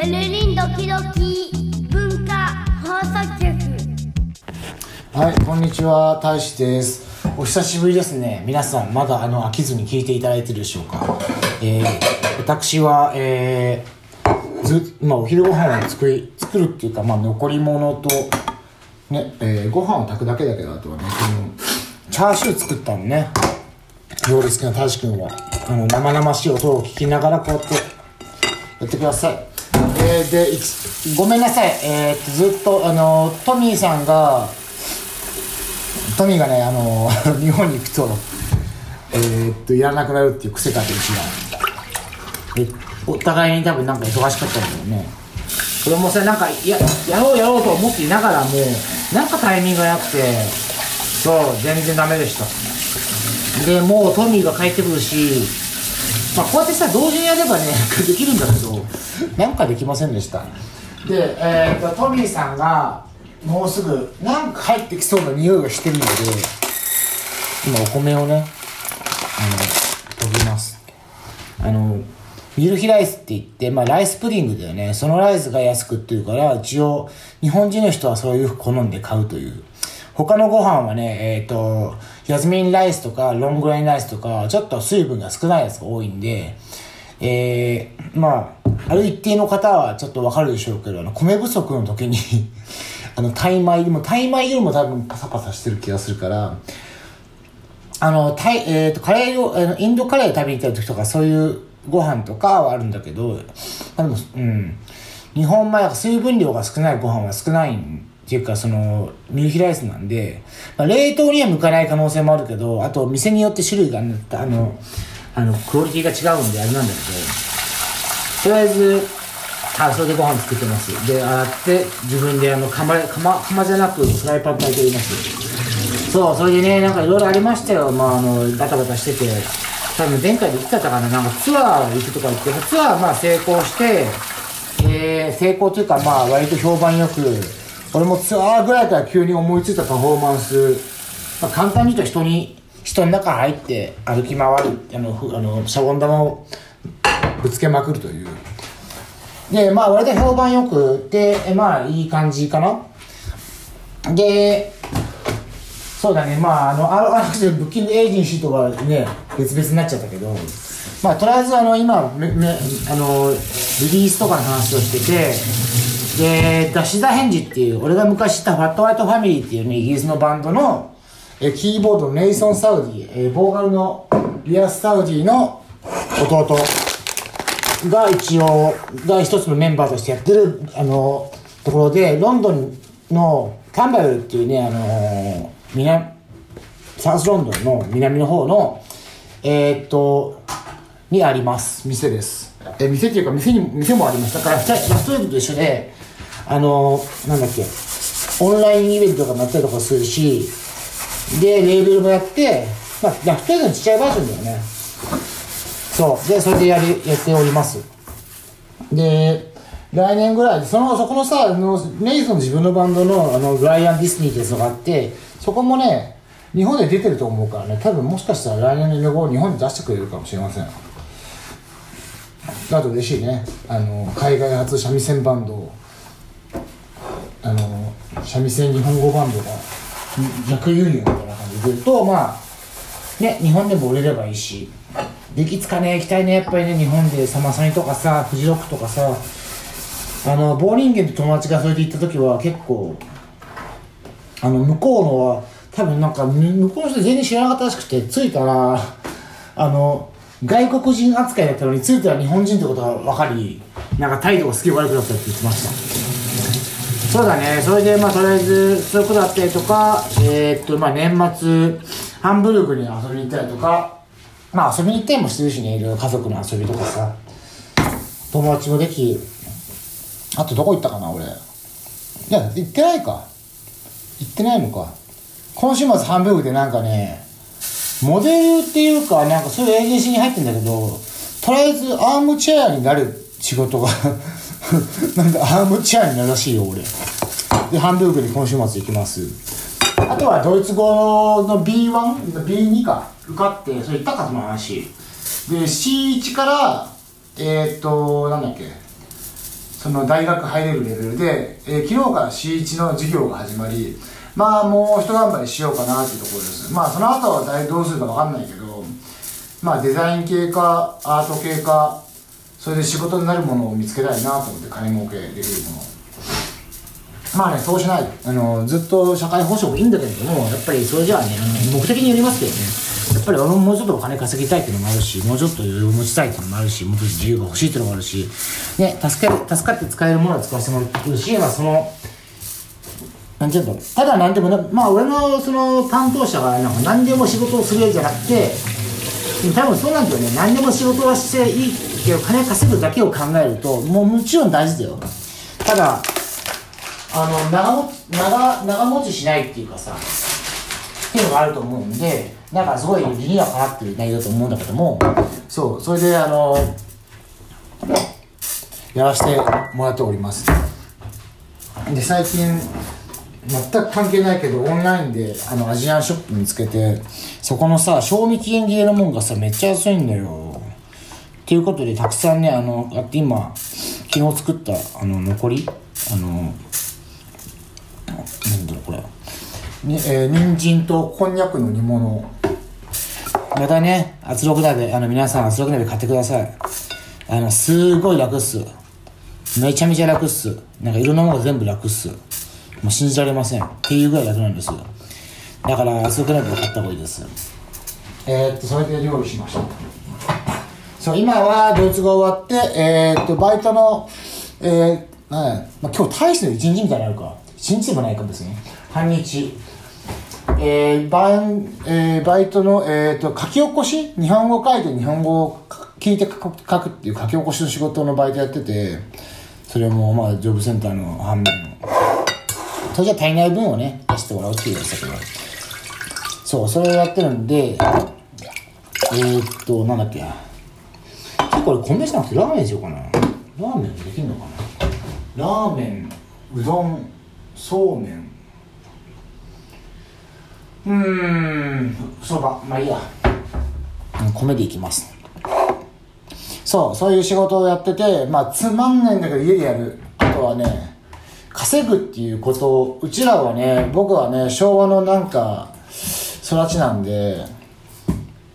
ベルリンドキドキ文化放送局はい、こんにちは、大志です。お久しぶりですね。皆さん、まだあの飽きずに聞いていただいてるでしょうか。えー、私は、えー、ず、まあ、お昼ご飯を作り、作るっていうか、まあ、残り物と、ね、えー、ご飯を炊くだけだけど、あとはね、チャーシュー作ったのね。料理好きな大志くんは、あの、生々しい音を聞きながら、こうやって、やってください。えー、で、ごめんなさい。えー、ずっと、あの、トミーさんが、トミーがね、あの、日本に行くと、えー、っと、やらなくなるっていう癖があって、うちが。お互いに多分なんか忙しかったんだよね。それもさ、なんか、や、やろうやろうと思っていながらも、なんかタイミングがなくて、そう、全然ダメでした。で、もうトミーが帰ってくるし、まあ、こうやってさ、同時にやればね、できるんだけど、なんかできませんでした。で、えー、っと、トミーさんが、もうすぐ、なんか入ってきそうな匂いがしてるので、今お米をね、あの、研ぎます。あの、ミルヒライスって言って、まあライスプディングだよね。そのライスが安くっていうから、一応、日本人の人はそういう好んで買うという。他のご飯はね、えっ、と、ヤズミンライスとか、ロングラインライスとか、ちょっと水分が少ないやつが多いんで、えー、まあ、ある一定の方はちょっとわかるでしょうけど、あの、米不足の時に あの、タイ米でも、タイ米よりも多分パサパサしてる気がするから、あの、タイ、えっ、と、カレーを、あのインドカレー食べに行った時とか、そういうご飯とかはあるんだけど、あでも、うん。日本米は水分量が少ないご飯は少ないんっていうか、その、ミルヒライスなんで、まあ、冷凍には向かない可能性もあるけど、あと、店によって種類が、あの、あの、クオリティが違うんであれなんだけど、とりあえず、はい、それでご飯作ってます。で、洗って、自分であの、釜、釜、釜じゃなく、フライパン炊いております。そう、それでね、なんかいろいろありましたよ。まあ、あの、バタバタしてて。多分前回で言ってたかな、なんかツアー行くとか言って、ツアーまあ成功して、えー、成功というかまあ割と評判よく、俺もツアーぐらいから急に思いついたパフォーマンス、まあ簡単に言うと人に、人の中入って歩き回る、あの、ふあの、シャボン玉をぶつけまくるという。で、まあ割と評判よく、で、まあいい感じかな。で、そうだね、まあ、あの、あの、あのブッキングエージェンシーとはね、別々になっちゃったけど、まあ、とりあえず、あの、今、め、め、あの、リリースとかの話をしてて、で、 Dash The Henge っていう、俺が昔知った Fat White Family っていうね、イギリスのバンドの、え、キーボードの Nathan Saoudi、え、ボーカルの Lias Saoudi の弟が一応、が一つのメンバーとしてやってる、あの、ところで、ロンドンのキャンベルっていうね、あの南、サウスロンドンの南の方の、えーっと、にあります。店です。え、店っていうか、店に、店もあります。だから、ラストウェブと一緒で、あの、なんだっけ、オンラインイベントとかもやったりとかするし、で、レーベルもやって、まあ、ラフトウェブのちっちゃいバージョンだよね。そう。で、それでやり、やっております。で、来年ぐらい、その、そこのさ、あの、ネイソン自分のバンドの、あの、ブライアン・ディスニーってやつがあって、そこもね、日本で出てると思うからね、多分もしかしたら来年の旅行日本で出してくれるかもしれません。あと嬉しいね。あの、海外初三味線バンド、あの、三味線日本語バンドが、逆輸入みたいな感じで。出ると、まあ、ね、日本でも売れればいいし、できつかね、行きたいね、やっぱりね、日本でサマサニとかさ、フジロックとかさ、あの、ボーリンゲと友達がそれで行った時は結構、あの、向こうのは、多分なんか、向こうの人全然知らなかったらしくて、着いたら、あの、外国人扱いだったのに、着いたら日本人ってことが分かり、なんか態度がすげえ悪くなったって言ってました。そうだね、それでまあとりあえず、そういうことだったりとか、えー、っと、まあ年末、ハンブルグに遊びに行ったりとか、まあ遊びに行ったりもしてるしね、いろいろ家族の遊びとかさ、友達もでき、あとどこ行ったかな、俺。いや、行ってないか。行ってないのか。今週末ハンブルグでなんかね、モデルっていうか、なんかそういうエージェンシーに入ってんだけど、とりあえずアームチェアになる仕事が、なんかアームチェアになるらしいよ、俺。で、ハンブルグに今週末行きます。あとはドイツ語の B1、B2 か、受かって、それ言ったかその話。で、C1 から、えー、っと、なんだっけ、その大学入れるレベルで、えー昨日から C1 の授業が始まりまあもう一頑張りしようかなっていうところです。まあその後は大どうするか分かんないけどまあデザイン系かアート系かそれで仕事になるものを見つけたいなと思って金儲けできるもの。まあねそうしない。あのずっと社会保障もいいんだけれどもやっぱりそれじゃあねあの目的によりますけどね。やっぱり俺ももうちょっとお金稼ぎたいっていうのもあるしもうちょっと余裕を持ちたいっていうのもあるしもっと自由が欲しいっていうのもあるしね助かる助かって使えるものは使わせてもらってるしまあそのなんていうんだろうただなんでもねまあ俺のその担当者がなんか何でも仕事をするじゃなくて多分そうなんだよね。何でも仕事はしていいけど金稼ぐだけを考えるともうもちろん大事だよ。ただあの長も長長持ちしないっていうかさっていうのがあると思うんでなんかすごい理にはかなってる内容だと思うんだけどもそうそれであのやらせてもらっております。で最近全く関係ないけどオンラインであのアジアンショップ見つけてそこのさ賞味期限切れのもんがさめっちゃ安いんだよ。っていうことでたくさんねあのあって今昨日作ったあの残りあのなんだろうこれ。に、えー、人参とこんにゃくの煮物。またね圧力鍋あの皆さん圧力鍋買ってください。あのすごい楽っす。めちゃめちゃ楽っす。なんかいろんなものが全部楽っす。もう信じられません。っていうぐらい楽なんです。だから圧力鍋を買った方がいいです。えー、っとそれで料理しました。そう今はドイツ語終わってえー、っとバイトのえー、はいまあ、今日大して一日みたいになるか。一日でもないかもですね。半日。えーバイえーバイトの、えー、と書き起こし？日本語書いて日本語を聞いて書く書くっていう書き起こしの仕事のバイトやっててそれもまあジョブセンターの反面のそれじゃ足りない分をね出してもらうっていうやつだけどそうそれをやってるんでえー、っとなんだっけ。結構俺米じゃなくてラーメンしようかな。ラーメンできんのかな。ラーメンうどんそうめん。うーんそばまあいいや。うん米でいきます。そうそういう仕事をやっててまあつまんないんだけど家でやるあとはね稼ぐっていうことをうちらはね僕はね昭和のなんか育ちなんで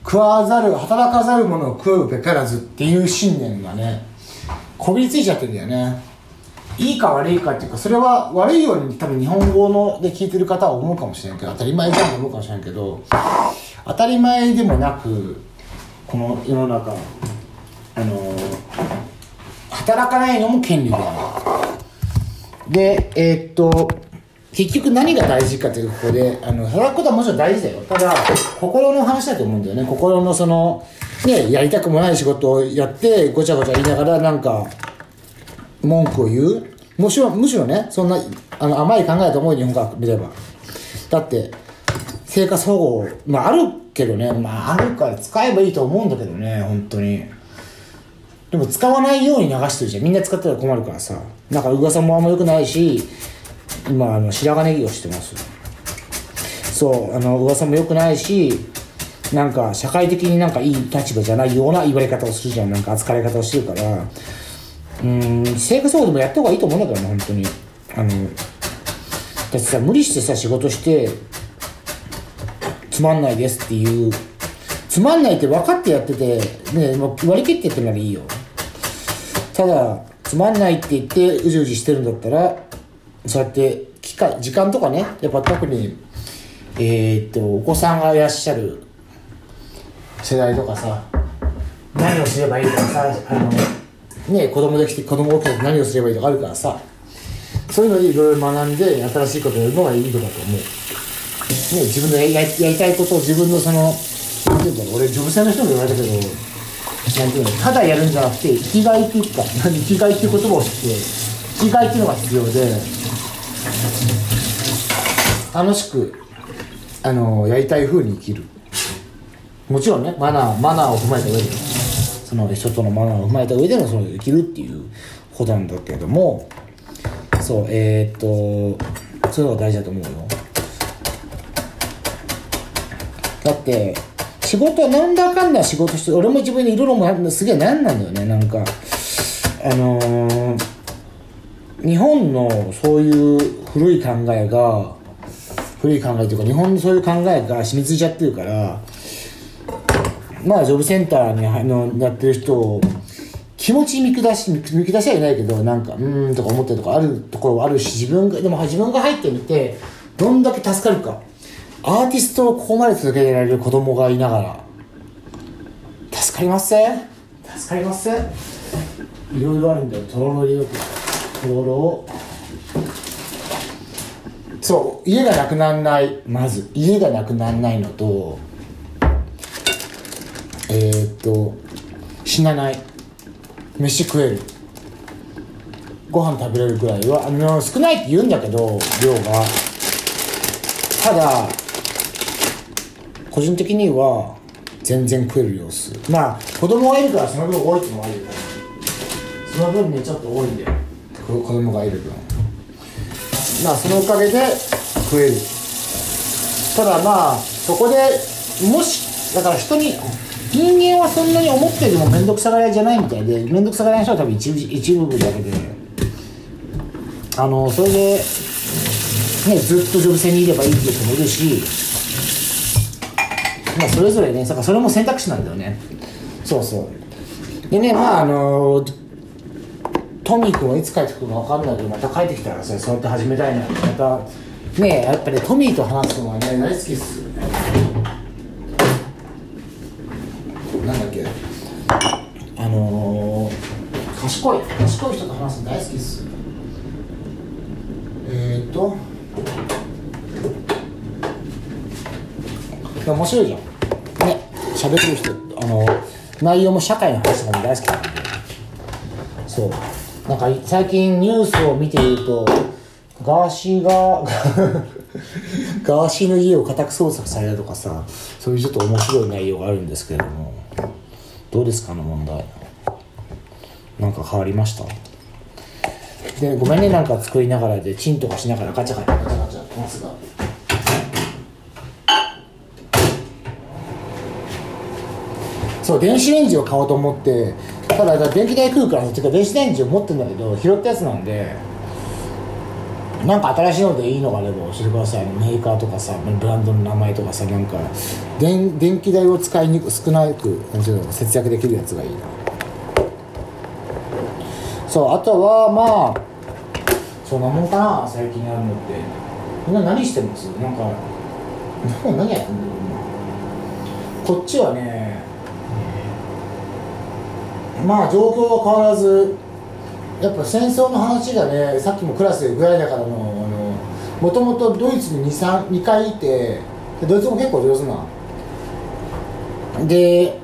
食わざる働かざる者を食うべからずっていう信念がねこびりついちゃってるんだよね。いいか悪いかっていうかそれは悪いように多分日本語ので聞いてる方は思うかもしれんけど当たり前じゃんと思うかもしれんけど当たり前でもなくこの世の中あの働かないのも権利である。でえーっと結局何が大事かというここであの働くことはもちろん大事だよ。ただ心の話だと思うんだよね。心のそのねやりたくもない仕事をやってごちゃごちゃ言いながらなんか文句を言う。むしろむしろねそんなあの甘い考えだと思うよ日本から見ればだって生活保護まああるけどね。まああるから使えばいいと思うんだけどね本当に。でも使わないように流してるじゃん。みんな使ったら困るからさ。だから噂もあんま良くないし今あの白髪ネギをしてます。そうあの噂も良くないしなんか社会的になんかいい立場じゃないような言われ方をするじゃん。なんか扱われ方をしてるから。うん生活保護でもやった方がいいと思うんだけどね本当に。あのだってさ無理してさ仕事してつまんないですっていうつまんないって分かってやってて、ね、割り切ってやってるならいいよ。ただつまんないって言ってうじうじしてるんだったらそうやって機会時間とかねやっぱ特にえー、っとお子さんがいらっしゃる世代とかさ何をすればいいとかさあのね子供できて子供起きて何をすればいいとかあるからさそういうのでいろいろ学んで新しいことやるのがいいことだと思う。ね自分のやりたいことを自分のそのなんていうんだろう俺ジョブ生の人も言われたけどなんていうのただやるんじゃなくて生きがいっていうか生きがいっていう言葉を知って生きがいっていうのが必要で楽しくあのやりたい風に生きるもちろんねマナーマナーを踏まえた上でその人とのマナーを踏まえた上でのその生きるっていうことなんだけどもそうえー、っとそういうのが大事だと思うよだって仕事なんだかんだ仕事して俺も自分でいろいろもすげえ悩んだんだよね。なんかあのー、日本のそういう古い考えが古い考えというか日本のそういう考えが染みついちゃってるからまあジョブセンターにあのやってる人を気持ち見下し見下しはいないけどなんかうーんとか思ってるとこあるところはあるし自分がでも自分が入ってみてどんだけ助かるか。アーティストをここまで続けられる子供がいながら。助かります助かります。いろいろあるんだよ。とろろ入れようとろろを。そう家がなくならない。まず家がなくならないのとえー、っと死なない。飯食える。ご飯食べれるぐらいはあの少ないって言うんだけど量が。ただ個人的には全然食える様子。まあ子供がいるからその分多いってのもあるよその分ねちょっと多いんだよ。子子供がいる分。まあそのおかげで食える。ただまあそこでもしだから人に人間はそんなに思ってるも面倒くさがり屋じゃないみたいで面倒くさがり屋の人は多分一部一部分だけで。あのそれで、ね、ずっと女性にいればいいっていう人もいるしまあそれぞれねそれも選択肢なんだよね。そうそう。でねまああのトミー君はいつ帰ってくるか分かんないけどまた帰ってきたらそうやって始めたいなまたねやっぱりトミーと話すのはね大好きっす。よねなんだっけ。あのー、賢い賢い人と話すの大好きっすえー、っといや面白いじゃん。ね。喋ってる人あの内容も社会の話とかも大好きなんでそう。なんか最近ニュースを見ているとガーシーが ガーシーの家を家宅捜索されたとかさそういうちょっと面白い内容があるんですけれどもどうですかあの問題。なんか変わりました？でごめんねなんか作りながらでチンとかしながらガチャガチャガチャガチャやってますがそう電子レンジを買おうと思ってただ電気代食うからてか電子レンジを持ってるんだけど拾ったやつなんでなんか新しいのでいいのがあれば教えてください。メーカーとかさブランドの名前とかさなんか電電気代を使いにく少なく節約できるやつがいいな。そうあとはまあそんなもんかな最近やるのって。みんな何してます？なんか何やってんだろう？こっちはねまあ状況は変わらずやっぱ戦争の話がねさっきもクラスでぐらいだからのもともとドイツに 2, 2回いてドイツも結構上手なで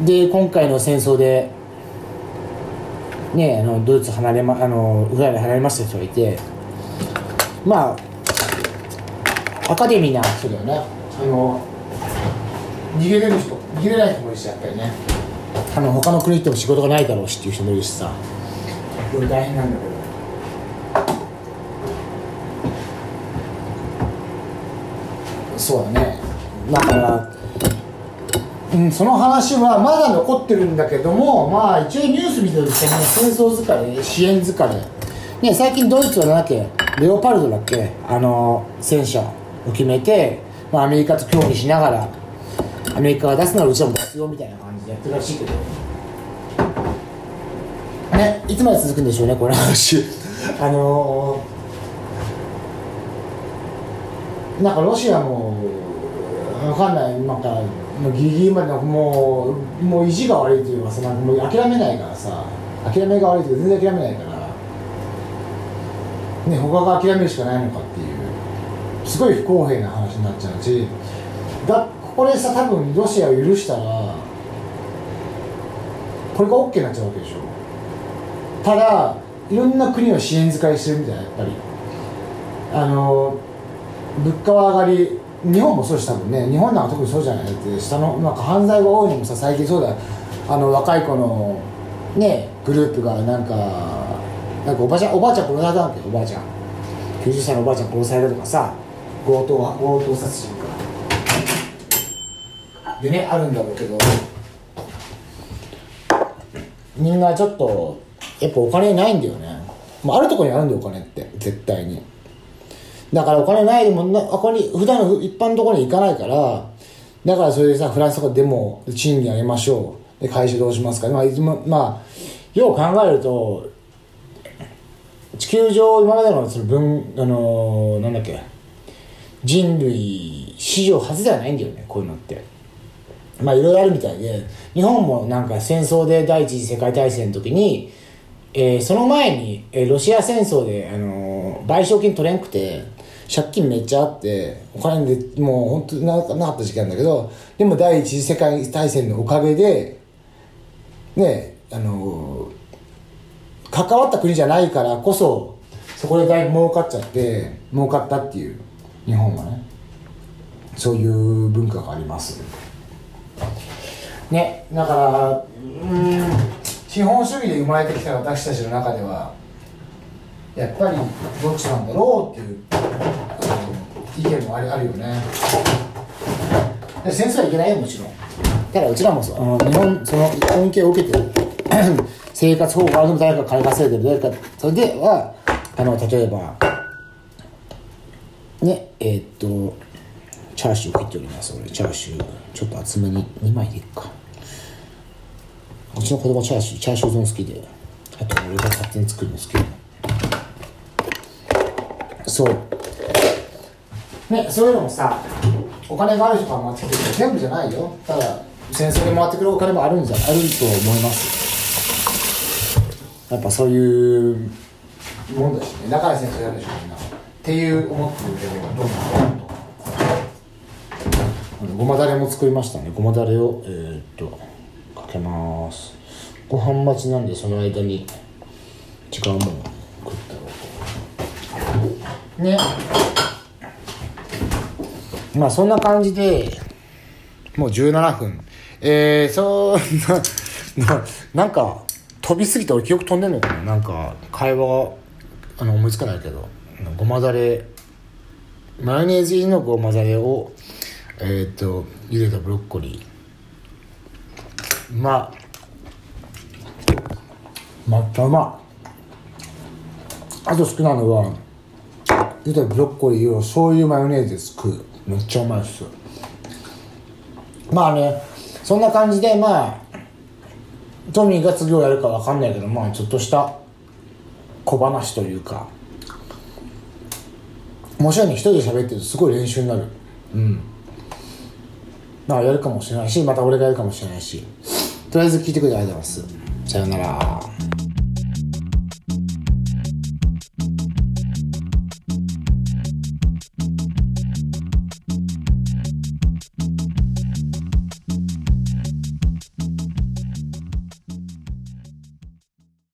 で今回の戦争でねあのドイツ離れまあのウクライナ離れました人がいてまあアカデミーな人だよね。あの逃げれる人逃げれない人もいるしやっぱりね。あの他の国行っても仕事がないだろうしっていう人もいるしさ。これ大変なんだけど。そうだね。だから、うん、その話はまだ残ってるんだけどもまあ一応ニュース見てるとね戦争疲れ支援疲れ。ね最近ドイツは何だっけレオパルドだっけあの戦車を決めて、まあ、アメリカと協議しながらアメリカが出すならうちらも出すよみたいな感じ。でやってるらしいけど。ねいつまで続くんでしょうねこの話。あのー、なんかロシアもわかんないなんかもうギリギリまでのもうもう意地が悪いというかさなんかもう諦めないからさ諦めが悪いというか全然諦めないからね他が諦めるしかないのかっていうすごい不公平な話になっちゃうしだこれさ多分ロシアを許したらこれが OK になっちゃうわけでしょ。ただいろんな国を支援使いしてるみたいなやっぱり。あの物価は上がり日本もそうし多分ね。日本なんか特にそうじゃない。って下のなんか犯罪が多いのもさ最近そうだ。あの若い子のねグループがなんかなんかおばあちゃんおばあちゃん殺されたんだけ。どおばあちゃん。90歳のおばあちゃん殺されたとかさ強盗強盗殺人か。でねあるんだろうけど。みんなちょっとやっぱお金ないんだよね、まあ、あるところにあるんだよお金って。絶対に。だからお金ないでもなここに普段の一般のところに行かないからだからそれでさフランスとかでも賃金上げましょう。で会社どうしますか。まあ、いつもまあよう考えると地球上今までのその分あのーなんだっけ。人類史上初ではないんだよねこういうのって。まあいろいろあるみたいで日本もなんか戦争で第一次世界大戦の時に、えーその前に、えーロシア戦争で、あのー賠償金取れんくて借金めっちゃあってお金でもう本当ななかった時期なんだけどでも第一次世界大戦のおかげでねあのー関わった国じゃないからこそそこでだいぶ儲かっちゃって儲かったっていう日本はね。そういう文化があります。ねだからうん資本主義で生まれてきた私たちの中ではやっぱりどっちなんだろうっていうあの意見もあるあるよね。で戦争はいけないよもちろん。ただうちらもその日本その恩恵を受けてる 生活保護があのも誰か金稼いでる誰かそれではあの例えばねえーっとチャーシュー切っております俺チャーシューちょっと厚めに2枚でいっか。うちの子供チャーシューチャーシュー丼好きであと俺が勝手に作るの好きで。そう。ねそういうのもさお金がある人から回ってきてる全部じゃないよ。ただ戦争で回ってくるお金もあるんじゃあると思います。やっぱそういうもんだしね。だから戦争やるでしょみんな。っていう思ってるけどどんどんどんどんあの？ごまだれも作りましたね。ごまだれをえー、っとかけます。ご飯待ちなんでその間に時間も食ったろうとね。まあそんな感じでもう17分。えー、そんなな なんか飛びすぎて俺記憶飛んでんのかな。なんか会話あの思いつかないけど。ごまだれマヨネーズ入りのごまだれをえっ、と茹でたブロッコリー。ま。あまたま。あと好きなのは茹でたブロッコリーを醤油マヨネーズで作る。めっちゃうまいっすまあねそんな感じでまあトミーが次をやるかわかんないけどまあちょっとした小話というか。面白いね一人で喋ってるとすごい練習になる。うん。まあやるかもしれないしまた俺がやるかもしれないし。とりあえず聞いてくれてありがとうございます。さようなら。